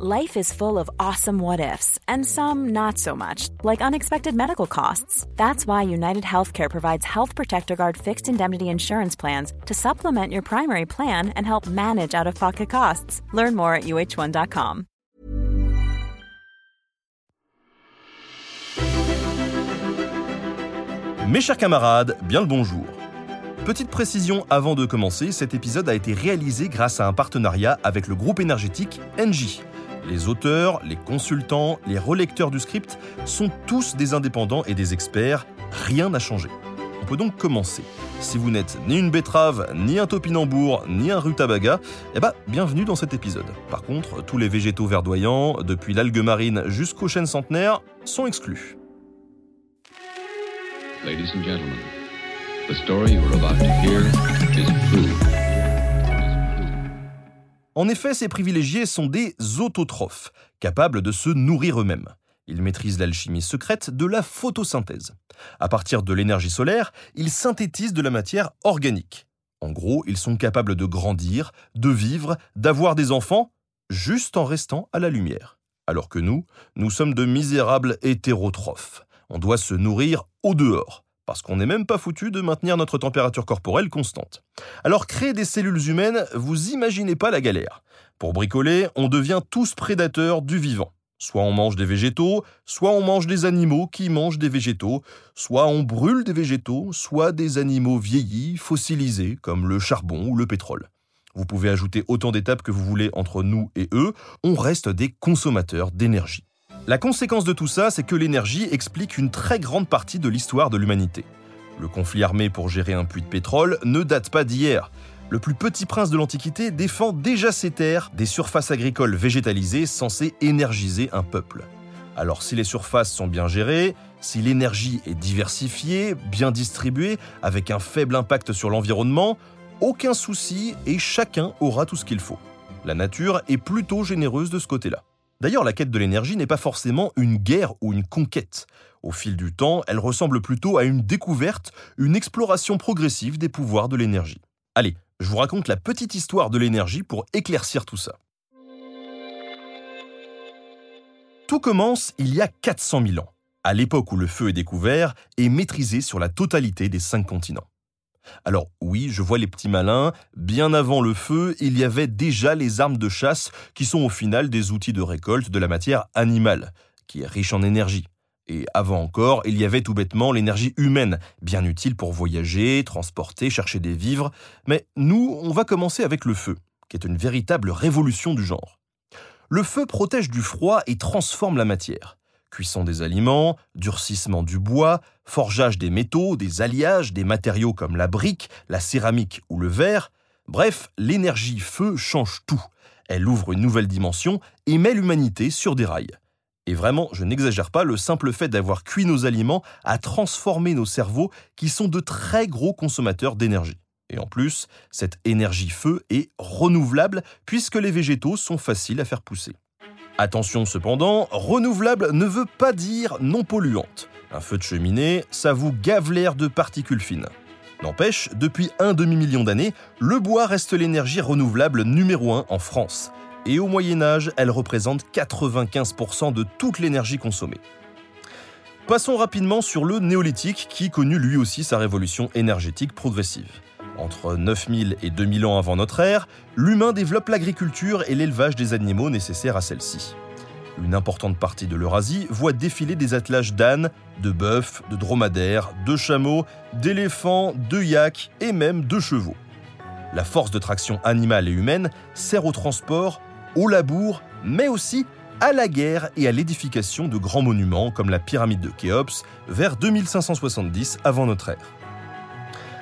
Life is full of awesome what ifs, and some not so much, like unexpected medical costs. That's why United Healthcare provides Health Protector Guard fixed indemnity insurance plans to supplement your primary plan and help manage out of pocket costs. Learn more at uh1.com. Mes chers camarades, bien le bonjour. Petite précision avant de commencer, cet épisode a été réalisé grâce à un partenariat avec le groupe énergétique Engie les auteurs, les consultants, les relecteurs du script sont tous des indépendants et des experts, rien n'a changé. On peut donc commencer. Si vous n'êtes ni une betterave, ni un topinambour, ni un rutabaga, eh ben, bienvenue dans cet épisode. Par contre, tous les végétaux verdoyants, depuis l'algue marine jusqu'aux chênes centenaires, sont exclus. En effet, ces privilégiés sont des autotrophes, capables de se nourrir eux-mêmes. Ils maîtrisent l'alchimie secrète de la photosynthèse. À partir de l'énergie solaire, ils synthétisent de la matière organique. En gros, ils sont capables de grandir, de vivre, d'avoir des enfants, juste en restant à la lumière. Alors que nous, nous sommes de misérables hétérotrophes. On doit se nourrir au dehors parce qu'on n'est même pas foutu de maintenir notre température corporelle constante. Alors créer des cellules humaines, vous imaginez pas la galère. Pour bricoler, on devient tous prédateurs du vivant. Soit on mange des végétaux, soit on mange des animaux qui mangent des végétaux, soit on brûle des végétaux, soit des animaux vieillis, fossilisés, comme le charbon ou le pétrole. Vous pouvez ajouter autant d'étapes que vous voulez entre nous et eux, on reste des consommateurs d'énergie. La conséquence de tout ça, c'est que l'énergie explique une très grande partie de l'histoire de l'humanité. Le conflit armé pour gérer un puits de pétrole ne date pas d'hier. Le plus petit prince de l'Antiquité défend déjà ses terres, des surfaces agricoles végétalisées censées énergiser un peuple. Alors si les surfaces sont bien gérées, si l'énergie est diversifiée, bien distribuée, avec un faible impact sur l'environnement, aucun souci et chacun aura tout ce qu'il faut. La nature est plutôt généreuse de ce côté-là. D'ailleurs, la quête de l'énergie n'est pas forcément une guerre ou une conquête. Au fil du temps, elle ressemble plutôt à une découverte, une exploration progressive des pouvoirs de l'énergie. Allez, je vous raconte la petite histoire de l'énergie pour éclaircir tout ça. Tout commence il y a 400 000 ans, à l'époque où le feu est découvert et maîtrisé sur la totalité des cinq continents. Alors oui, je vois les petits malins, bien avant le feu, il y avait déjà les armes de chasse qui sont au final des outils de récolte de la matière animale, qui est riche en énergie. Et avant encore, il y avait tout bêtement l'énergie humaine, bien utile pour voyager, transporter, chercher des vivres. Mais nous, on va commencer avec le feu, qui est une véritable révolution du genre. Le feu protège du froid et transforme la matière cuisson des aliments, durcissement du bois, forgeage des métaux, des alliages, des matériaux comme la brique, la céramique ou le verre. Bref, l'énergie feu change tout. Elle ouvre une nouvelle dimension et met l'humanité sur des rails. Et vraiment, je n'exagère pas, le simple fait d'avoir cuit nos aliments a transformé nos cerveaux qui sont de très gros consommateurs d'énergie. Et en plus, cette énergie feu est renouvelable puisque les végétaux sont faciles à faire pousser. Attention cependant, renouvelable ne veut pas dire non polluante. Un feu de cheminée, ça vous gave l'air de particules fines. N'empêche, depuis un demi-million d'années, le bois reste l'énergie renouvelable numéro 1 en France. Et au Moyen Âge, elle représente 95% de toute l'énergie consommée. Passons rapidement sur le néolithique qui connut lui aussi sa révolution énergétique progressive. Entre 9000 et 2000 ans avant notre ère, l'humain développe l'agriculture et l'élevage des animaux nécessaires à celle-ci. Une importante partie de l'Eurasie voit défiler des attelages d'ânes, de bœufs, de dromadaires, de chameaux, d'éléphants, de yaks et même de chevaux. La force de traction animale et humaine sert au transport, au labour, mais aussi à la guerre et à l'édification de grands monuments comme la pyramide de Khéops vers 2570 avant notre ère.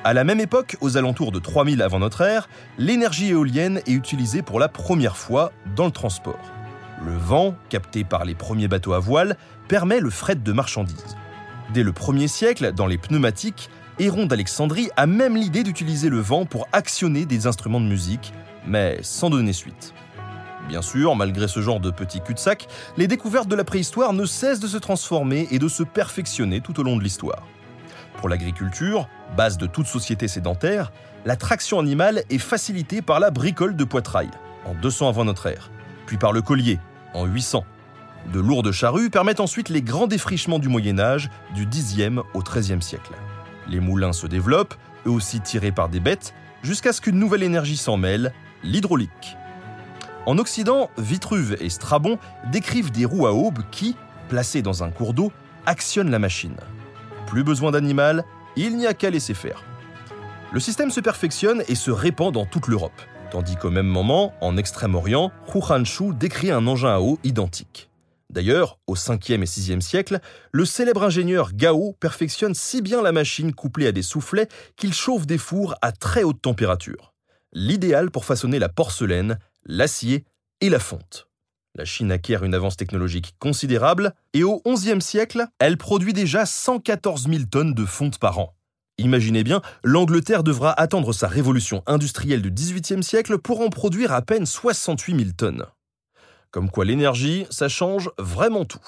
À la même époque, aux alentours de 3000 avant notre ère, l'énergie éolienne est utilisée pour la première fois dans le transport. Le vent, capté par les premiers bateaux à voile, permet le fret de marchandises. Dès le 1er siècle, dans les pneumatiques, Héron d'Alexandrie a même l'idée d'utiliser le vent pour actionner des instruments de musique, mais sans donner suite. Bien sûr, malgré ce genre de petits cul-de-sac, les découvertes de la préhistoire ne cessent de se transformer et de se perfectionner tout au long de l'histoire. Pour l'agriculture, base de toute société sédentaire, la traction animale est facilitée par la bricole de poitrail, en 200 avant notre ère, puis par le collier, en 800. De lourdes charrues permettent ensuite les grands défrichements du Moyen Âge du Xe au XIIIe siècle. Les moulins se développent, eux aussi tirés par des bêtes, jusqu'à ce qu'une nouvelle énergie s'en mêle, l'hydraulique. En Occident, Vitruve et Strabon décrivent des roues à aubes qui, placées dans un cours d'eau, actionnent la machine. Plus besoin d'animal, il n'y a qu'à laisser faire. Le système se perfectionne et se répand dans toute l'Europe, tandis qu'au même moment, en Extrême-Orient, Hu décrit un engin à eau identique. D'ailleurs, au 5e et 6e siècle, le célèbre ingénieur Gao perfectionne si bien la machine couplée à des soufflets qu'il chauffe des fours à très haute température. L'idéal pour façonner la porcelaine, l'acier et la fonte. La Chine acquiert une avance technologique considérable et au XIe siècle, elle produit déjà 114 000 tonnes de fonte par an. Imaginez bien, l'Angleterre devra attendre sa révolution industrielle du XVIIIe siècle pour en produire à peine 68 000 tonnes. Comme quoi l'énergie, ça change vraiment tout.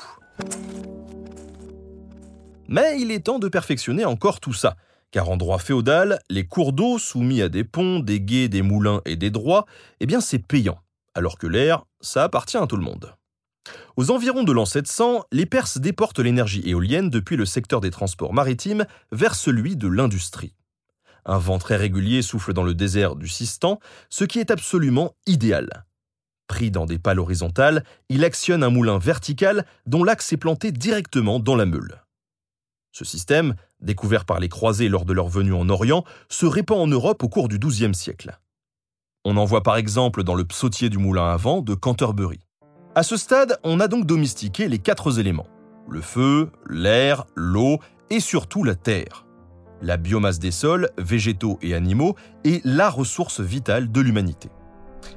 Mais il est temps de perfectionner encore tout ça, car en droit féodal, les cours d'eau soumis à des ponts, des guets, des moulins et des droits, eh bien c'est payant, alors que l'air, ça appartient à tout le monde. Aux environs de l'an 700, les Perses déportent l'énergie éolienne depuis le secteur des transports maritimes vers celui de l'industrie. Un vent très régulier souffle dans le désert du Sistan, ce qui est absolument idéal. Pris dans des pales horizontales, il actionne un moulin vertical dont l'axe est planté directement dans la meule. Ce système, découvert par les croisés lors de leur venue en Orient, se répand en Europe au cours du XIIe siècle. On en voit par exemple dans le psautier du moulin à vent de Canterbury. À ce stade, on a donc domestiqué les quatre éléments le feu, l'air, l'eau et surtout la terre. La biomasse des sols, végétaux et animaux, est la ressource vitale de l'humanité.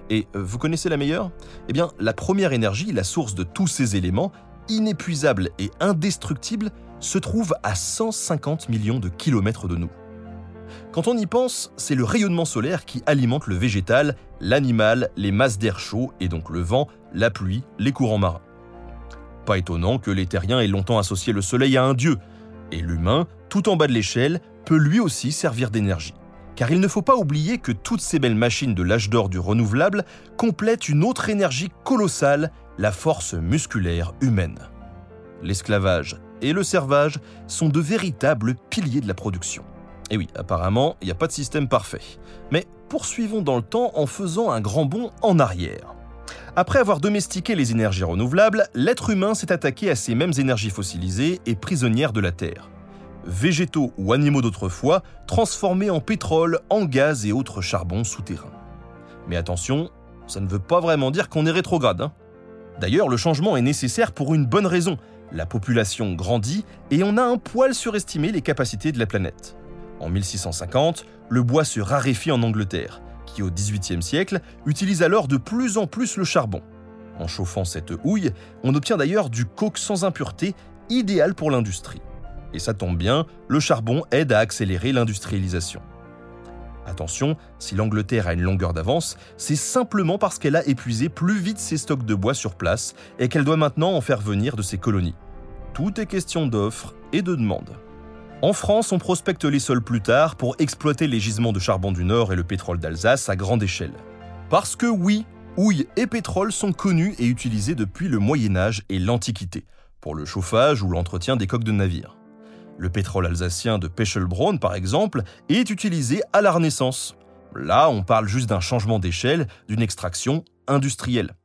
Et euh, vous connaissez la meilleure? Eh bien, la première énergie, la source de tous ces éléments, inépuisable et indestructible, se trouve à 150 millions de kilomètres de nous. Quand on y pense, c'est le rayonnement solaire qui alimente le végétal, l'animal, les masses d'air chaud et donc le vent, la pluie, les courants marins. Pas étonnant que les terriens aient longtemps associé le soleil à un dieu, et l'humain, tout en bas de l'échelle, peut lui aussi servir d'énergie. Car il ne faut pas oublier que toutes ces belles machines de l'âge d'or du renouvelable complètent une autre énergie colossale, la force musculaire humaine. L'esclavage et le servage sont de véritables piliers de la production. Et oui, apparemment, il n'y a pas de système parfait. Mais poursuivons dans le temps en faisant un grand bond en arrière. Après avoir domestiqué les énergies renouvelables, l'être humain s'est attaqué à ces mêmes énergies fossilisées et prisonnières de la Terre. Végétaux ou animaux d'autrefois, transformés en pétrole, en gaz et autres charbons souterrains. Mais attention, ça ne veut pas vraiment dire qu'on est rétrograde. Hein. D'ailleurs, le changement est nécessaire pour une bonne raison. La population grandit et on a un poil surestimé les capacités de la planète. En 1650, le bois se raréfie en Angleterre, qui au XVIIIe siècle utilise alors de plus en plus le charbon. En chauffant cette houille, on obtient d'ailleurs du coke sans impureté, idéal pour l'industrie. Et ça tombe bien, le charbon aide à accélérer l'industrialisation. Attention, si l'Angleterre a une longueur d'avance, c'est simplement parce qu'elle a épuisé plus vite ses stocks de bois sur place et qu'elle doit maintenant en faire venir de ses colonies. Tout est question d'offre et de demande. En France, on prospecte les sols plus tard pour exploiter les gisements de charbon du Nord et le pétrole d'Alsace à grande échelle. Parce que oui, houille et pétrole sont connus et utilisés depuis le Moyen Âge et l'Antiquité, pour le chauffage ou l'entretien des coques de navires. Le pétrole alsacien de Pechelbraun, par exemple, est utilisé à la Renaissance. Là, on parle juste d'un changement d'échelle, d'une extraction industrielle.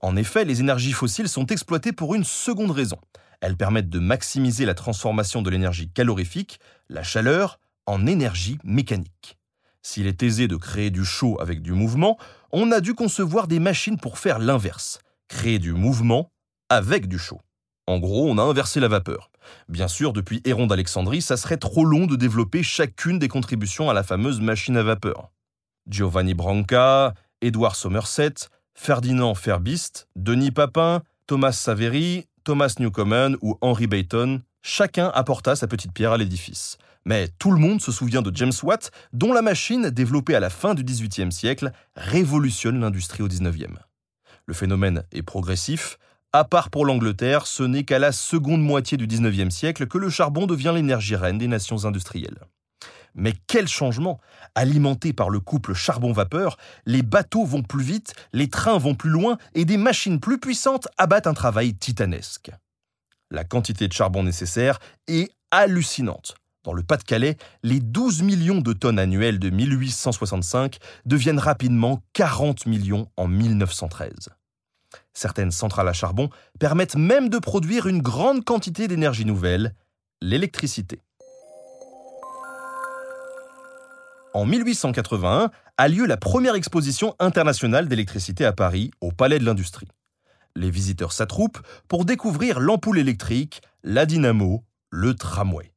En effet, les énergies fossiles sont exploitées pour une seconde raison. Elles permettent de maximiser la transformation de l'énergie calorifique, la chaleur, en énergie mécanique. S'il est aisé de créer du chaud avec du mouvement, on a dû concevoir des machines pour faire l'inverse, créer du mouvement avec du chaud. En gros, on a inversé la vapeur. Bien sûr, depuis Héron d'Alexandrie, ça serait trop long de développer chacune des contributions à la fameuse machine à vapeur. Giovanni Branca, Édouard Somerset, Ferdinand Ferbist, Denis Papin, Thomas Savery, Thomas Newcomen ou Henry Bayton, chacun apporta sa petite pierre à l'édifice. Mais tout le monde se souvient de James Watt, dont la machine, développée à la fin du XVIIIe siècle, révolutionne l'industrie au XIXe. Le phénomène est progressif. À part pour l'Angleterre, ce n'est qu'à la seconde moitié du XIXe siècle que le charbon devient l'énergie reine des nations industrielles. Mais quel changement Alimentés par le couple charbon-vapeur, les bateaux vont plus vite, les trains vont plus loin et des machines plus puissantes abattent un travail titanesque. La quantité de charbon nécessaire est hallucinante. Dans le Pas-de-Calais, les 12 millions de tonnes annuelles de 1865 deviennent rapidement 40 millions en 1913. Certaines centrales à charbon permettent même de produire une grande quantité d'énergie nouvelle, l'électricité. En 1881 a lieu la première exposition internationale d'électricité à Paris, au Palais de l'Industrie. Les visiteurs s'attroupent pour découvrir l'ampoule électrique, la dynamo, le tramway.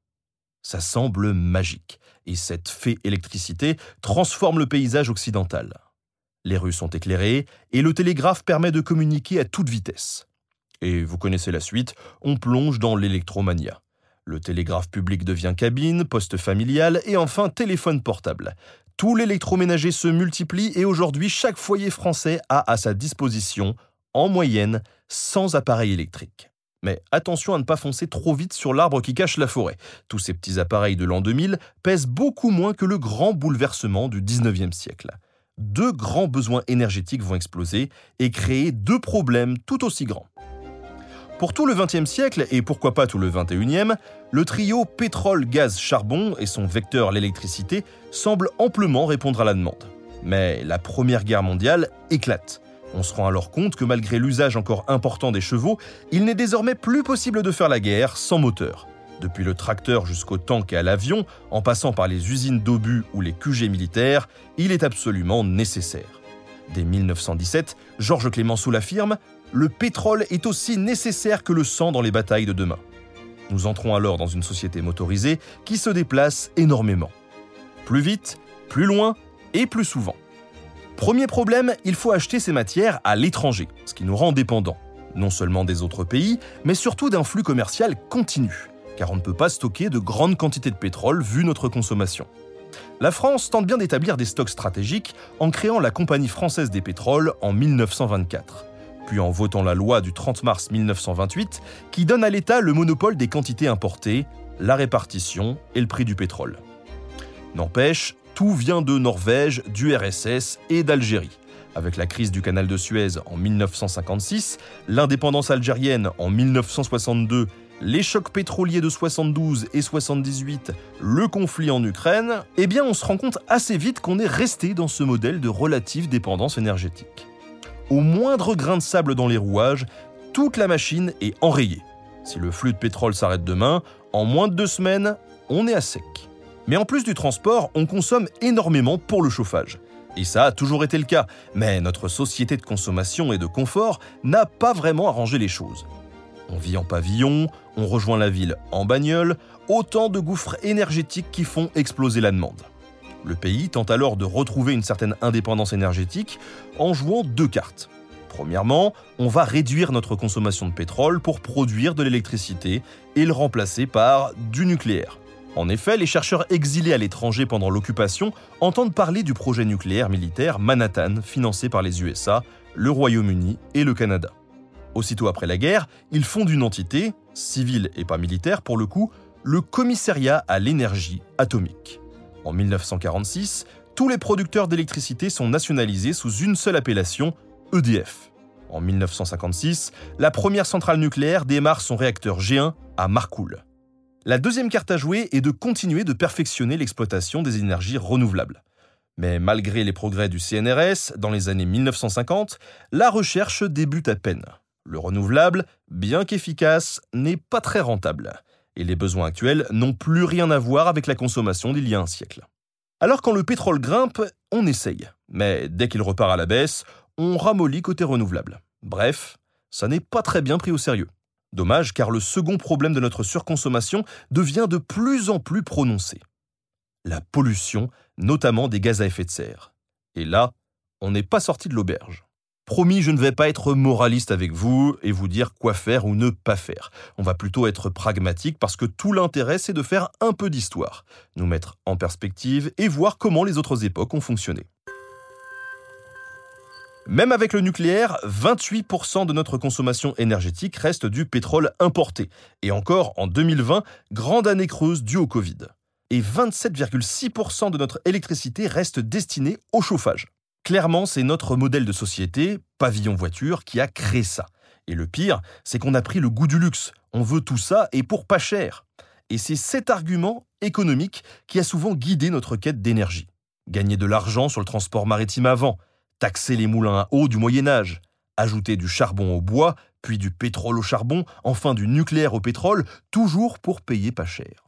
Ça semble magique, et cette fée électricité transforme le paysage occidental. Les rues sont éclairées, et le télégraphe permet de communiquer à toute vitesse. Et vous connaissez la suite, on plonge dans l'électromania. Le télégraphe public devient cabine, poste familial et enfin téléphone portable. Tout l'électroménager se multiplie et aujourd'hui chaque foyer français a à sa disposition, en moyenne, 100 appareils électriques. Mais attention à ne pas foncer trop vite sur l'arbre qui cache la forêt. Tous ces petits appareils de l'an 2000 pèsent beaucoup moins que le grand bouleversement du 19e siècle. Deux grands besoins énergétiques vont exploser et créer deux problèmes tout aussi grands. Pour tout le XXe siècle, et pourquoi pas tout le XXIe, le trio pétrole-gaz-charbon et son vecteur l'électricité semblent amplement répondre à la demande. Mais la Première Guerre mondiale éclate. On se rend alors compte que malgré l'usage encore important des chevaux, il n'est désormais plus possible de faire la guerre sans moteur. Depuis le tracteur jusqu'au tank et à l'avion, en passant par les usines d'obus ou les QG militaires, il est absolument nécessaire. Dès 1917, Georges Clémenceau l'affirme le pétrole est aussi nécessaire que le sang dans les batailles de demain. Nous entrons alors dans une société motorisée qui se déplace énormément. Plus vite, plus loin et plus souvent. Premier problème, il faut acheter ces matières à l'étranger, ce qui nous rend dépendants, non seulement des autres pays, mais surtout d'un flux commercial continu, car on ne peut pas stocker de grandes quantités de pétrole vu notre consommation. La France tente bien d'établir des stocks stratégiques en créant la Compagnie française des pétroles en 1924 puis en votant la loi du 30 mars 1928 qui donne à l'État le monopole des quantités importées, la répartition et le prix du pétrole. N'empêche, tout vient de Norvège, du RSS et d'Algérie. Avec la crise du canal de Suez en 1956, l'indépendance algérienne en 1962, les chocs pétroliers de 72 et 78, le conflit en Ukraine, eh on se rend compte assez vite qu'on est resté dans ce modèle de relative dépendance énergétique. Au moindre grain de sable dans les rouages, toute la machine est enrayée. Si le flux de pétrole s'arrête demain, en moins de deux semaines, on est à sec. Mais en plus du transport, on consomme énormément pour le chauffage. Et ça a toujours été le cas, mais notre société de consommation et de confort n'a pas vraiment arrangé les choses. On vit en pavillon, on rejoint la ville en bagnole, autant de gouffres énergétiques qui font exploser la demande. Le pays tente alors de retrouver une certaine indépendance énergétique en jouant deux cartes. Premièrement, on va réduire notre consommation de pétrole pour produire de l'électricité et le remplacer par du nucléaire. En effet, les chercheurs exilés à l'étranger pendant l'occupation entendent parler du projet nucléaire militaire Manhattan financé par les USA, le Royaume-Uni et le Canada. Aussitôt après la guerre, ils fondent une entité, civile et pas militaire pour le coup, le Commissariat à l'énergie atomique. En 1946, tous les producteurs d'électricité sont nationalisés sous une seule appellation, EDF. En 1956, la première centrale nucléaire démarre son réacteur G1 à Marcoule. La deuxième carte à jouer est de continuer de perfectionner l'exploitation des énergies renouvelables. Mais malgré les progrès du CNRS dans les années 1950, la recherche débute à peine. Le renouvelable, bien qu'efficace, n'est pas très rentable et les besoins actuels n'ont plus rien à voir avec la consommation d'il y a un siècle. Alors quand le pétrole grimpe, on essaye, mais dès qu'il repart à la baisse, on ramollit côté renouvelable. Bref, ça n'est pas très bien pris au sérieux. Dommage car le second problème de notre surconsommation devient de plus en plus prononcé. La pollution, notamment des gaz à effet de serre. Et là, on n'est pas sorti de l'auberge. Promis, je ne vais pas être moraliste avec vous et vous dire quoi faire ou ne pas faire. On va plutôt être pragmatique parce que tout l'intérêt, c'est de faire un peu d'histoire, nous mettre en perspective et voir comment les autres époques ont fonctionné. Même avec le nucléaire, 28% de notre consommation énergétique reste du pétrole importé. Et encore, en 2020, grande année creuse due au Covid. et 27,6% de notre électricité reste destinée au chauffage. Clairement, c'est notre modèle de société, pavillon voiture, qui a créé ça. Et le pire, c'est qu'on a pris le goût du luxe. On veut tout ça et pour pas cher. Et c'est cet argument économique qui a souvent guidé notre quête d'énergie. Gagner de l'argent sur le transport maritime avant, taxer les moulins à eau du Moyen Âge, ajouter du charbon au bois, puis du pétrole au charbon, enfin du nucléaire au pétrole, toujours pour payer pas cher.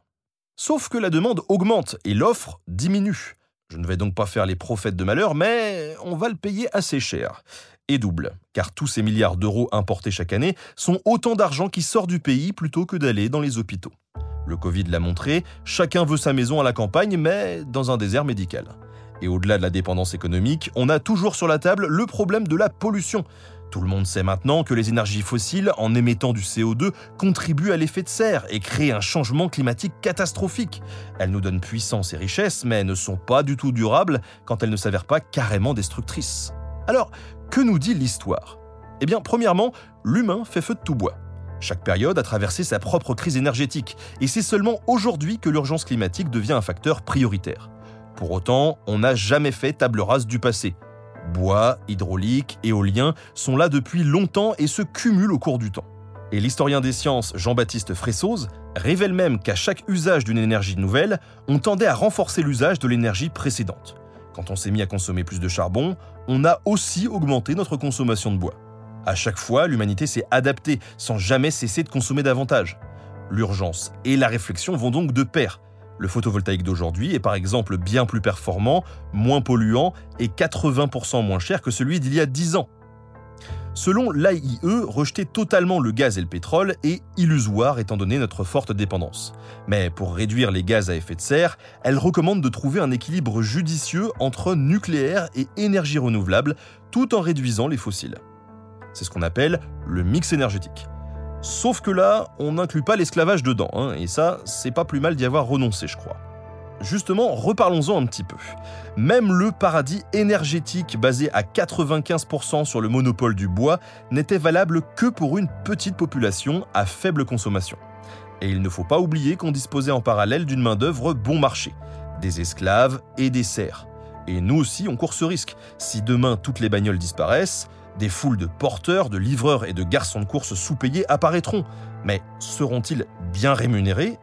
Sauf que la demande augmente et l'offre diminue. Je ne vais donc pas faire les prophètes de malheur, mais on va le payer assez cher. Et double, car tous ces milliards d'euros importés chaque année sont autant d'argent qui sort du pays plutôt que d'aller dans les hôpitaux. Le Covid l'a montré, chacun veut sa maison à la campagne, mais dans un désert médical. Et au-delà de la dépendance économique, on a toujours sur la table le problème de la pollution. Tout le monde sait maintenant que les énergies fossiles, en émettant du CO2, contribuent à l'effet de serre et créent un changement climatique catastrophique. Elles nous donnent puissance et richesse, mais ne sont pas du tout durables quand elles ne s'avèrent pas carrément destructrices. Alors, que nous dit l'histoire? Eh bien, premièrement, l'humain fait feu de tout bois. Chaque période a traversé sa propre crise énergétique, et c'est seulement aujourd'hui que l'urgence climatique devient un facteur prioritaire. Pour autant, on n'a jamais fait table rase du passé. Bois, hydraulique, éolien sont là depuis longtemps et se cumulent au cours du temps. Et l'historien des sciences Jean-Baptiste Fressoz révèle même qu'à chaque usage d'une énergie nouvelle, on tendait à renforcer l'usage de l'énergie précédente. Quand on s'est mis à consommer plus de charbon, on a aussi augmenté notre consommation de bois. À chaque fois, l'humanité s'est adaptée sans jamais cesser de consommer davantage. L'urgence et la réflexion vont donc de pair. Le photovoltaïque d'aujourd'hui est par exemple bien plus performant, moins polluant et 80% moins cher que celui d'il y a 10 ans. Selon l'AIE, rejeter totalement le gaz et le pétrole est illusoire étant donné notre forte dépendance. Mais pour réduire les gaz à effet de serre, elle recommande de trouver un équilibre judicieux entre nucléaire et énergie renouvelable tout en réduisant les fossiles. C'est ce qu'on appelle le mix énergétique. Sauf que là, on n'inclut pas l'esclavage dedans, hein, et ça, c'est pas plus mal d'y avoir renoncé, je crois. Justement, reparlons-en un petit peu. Même le paradis énergétique basé à 95% sur le monopole du bois n'était valable que pour une petite population à faible consommation. Et il ne faut pas oublier qu'on disposait en parallèle d'une main-d'œuvre bon marché, des esclaves et des serfs. Et nous aussi, on court ce risque. Si demain toutes les bagnoles disparaissent, des foules de porteurs, de livreurs et de garçons de course sous-payés apparaîtront. Mais seront-ils bien rémunérés?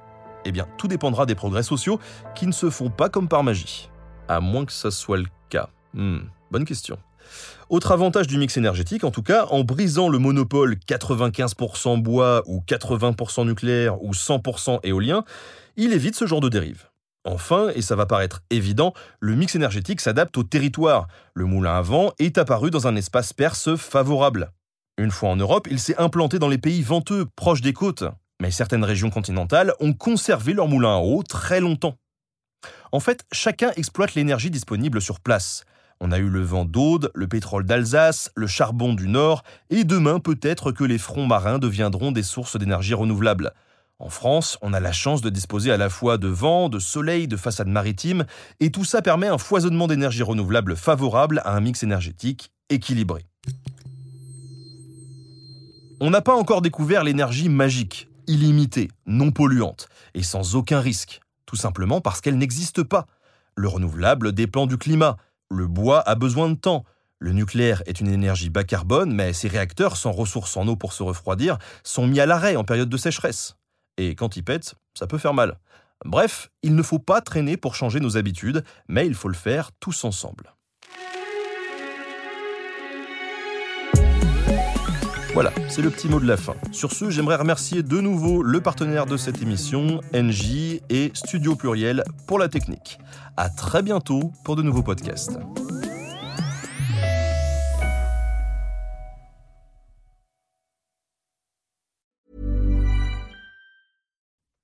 Eh bien, tout dépendra des progrès sociaux qui ne se font pas comme par magie. À moins que ça soit le cas. Hmm, bonne question. Autre avantage du mix énergétique, en tout cas, en brisant le monopole 95% bois ou 80% nucléaire ou 100% éolien, il évite ce genre de dérive. Enfin, et ça va paraître évident, le mix énergétique s'adapte au territoire. Le moulin à vent est apparu dans un espace perse favorable. Une fois en Europe, il s'est implanté dans les pays venteux, proches des côtes. Mais certaines régions continentales ont conservé leur moulin à eau très longtemps. En fait, chacun exploite l'énergie disponible sur place. On a eu le vent d'Aude, le pétrole d'Alsace, le charbon du Nord, et demain peut-être que les fronts marins deviendront des sources d'énergie renouvelable. En France, on a la chance de disposer à la fois de vent, de soleil, de façades maritimes, et tout ça permet un foisonnement d'énergie renouvelable favorable à un mix énergétique équilibré. On n'a pas encore découvert l'énergie magique, illimitée, non polluante, et sans aucun risque, tout simplement parce qu'elle n'existe pas. Le renouvelable dépend du climat, le bois a besoin de temps, le nucléaire est une énergie bas carbone, mais ses réacteurs, sans ressources en eau pour se refroidir, sont mis à l'arrêt en période de sécheresse et quand il pète, ça peut faire mal. Bref, il ne faut pas traîner pour changer nos habitudes, mais il faut le faire tous ensemble. Voilà, c'est le petit mot de la fin. Sur ce, j'aimerais remercier de nouveau le partenaire de cette émission, NJ et Studio Pluriel pour la technique. À très bientôt pour de nouveaux podcasts.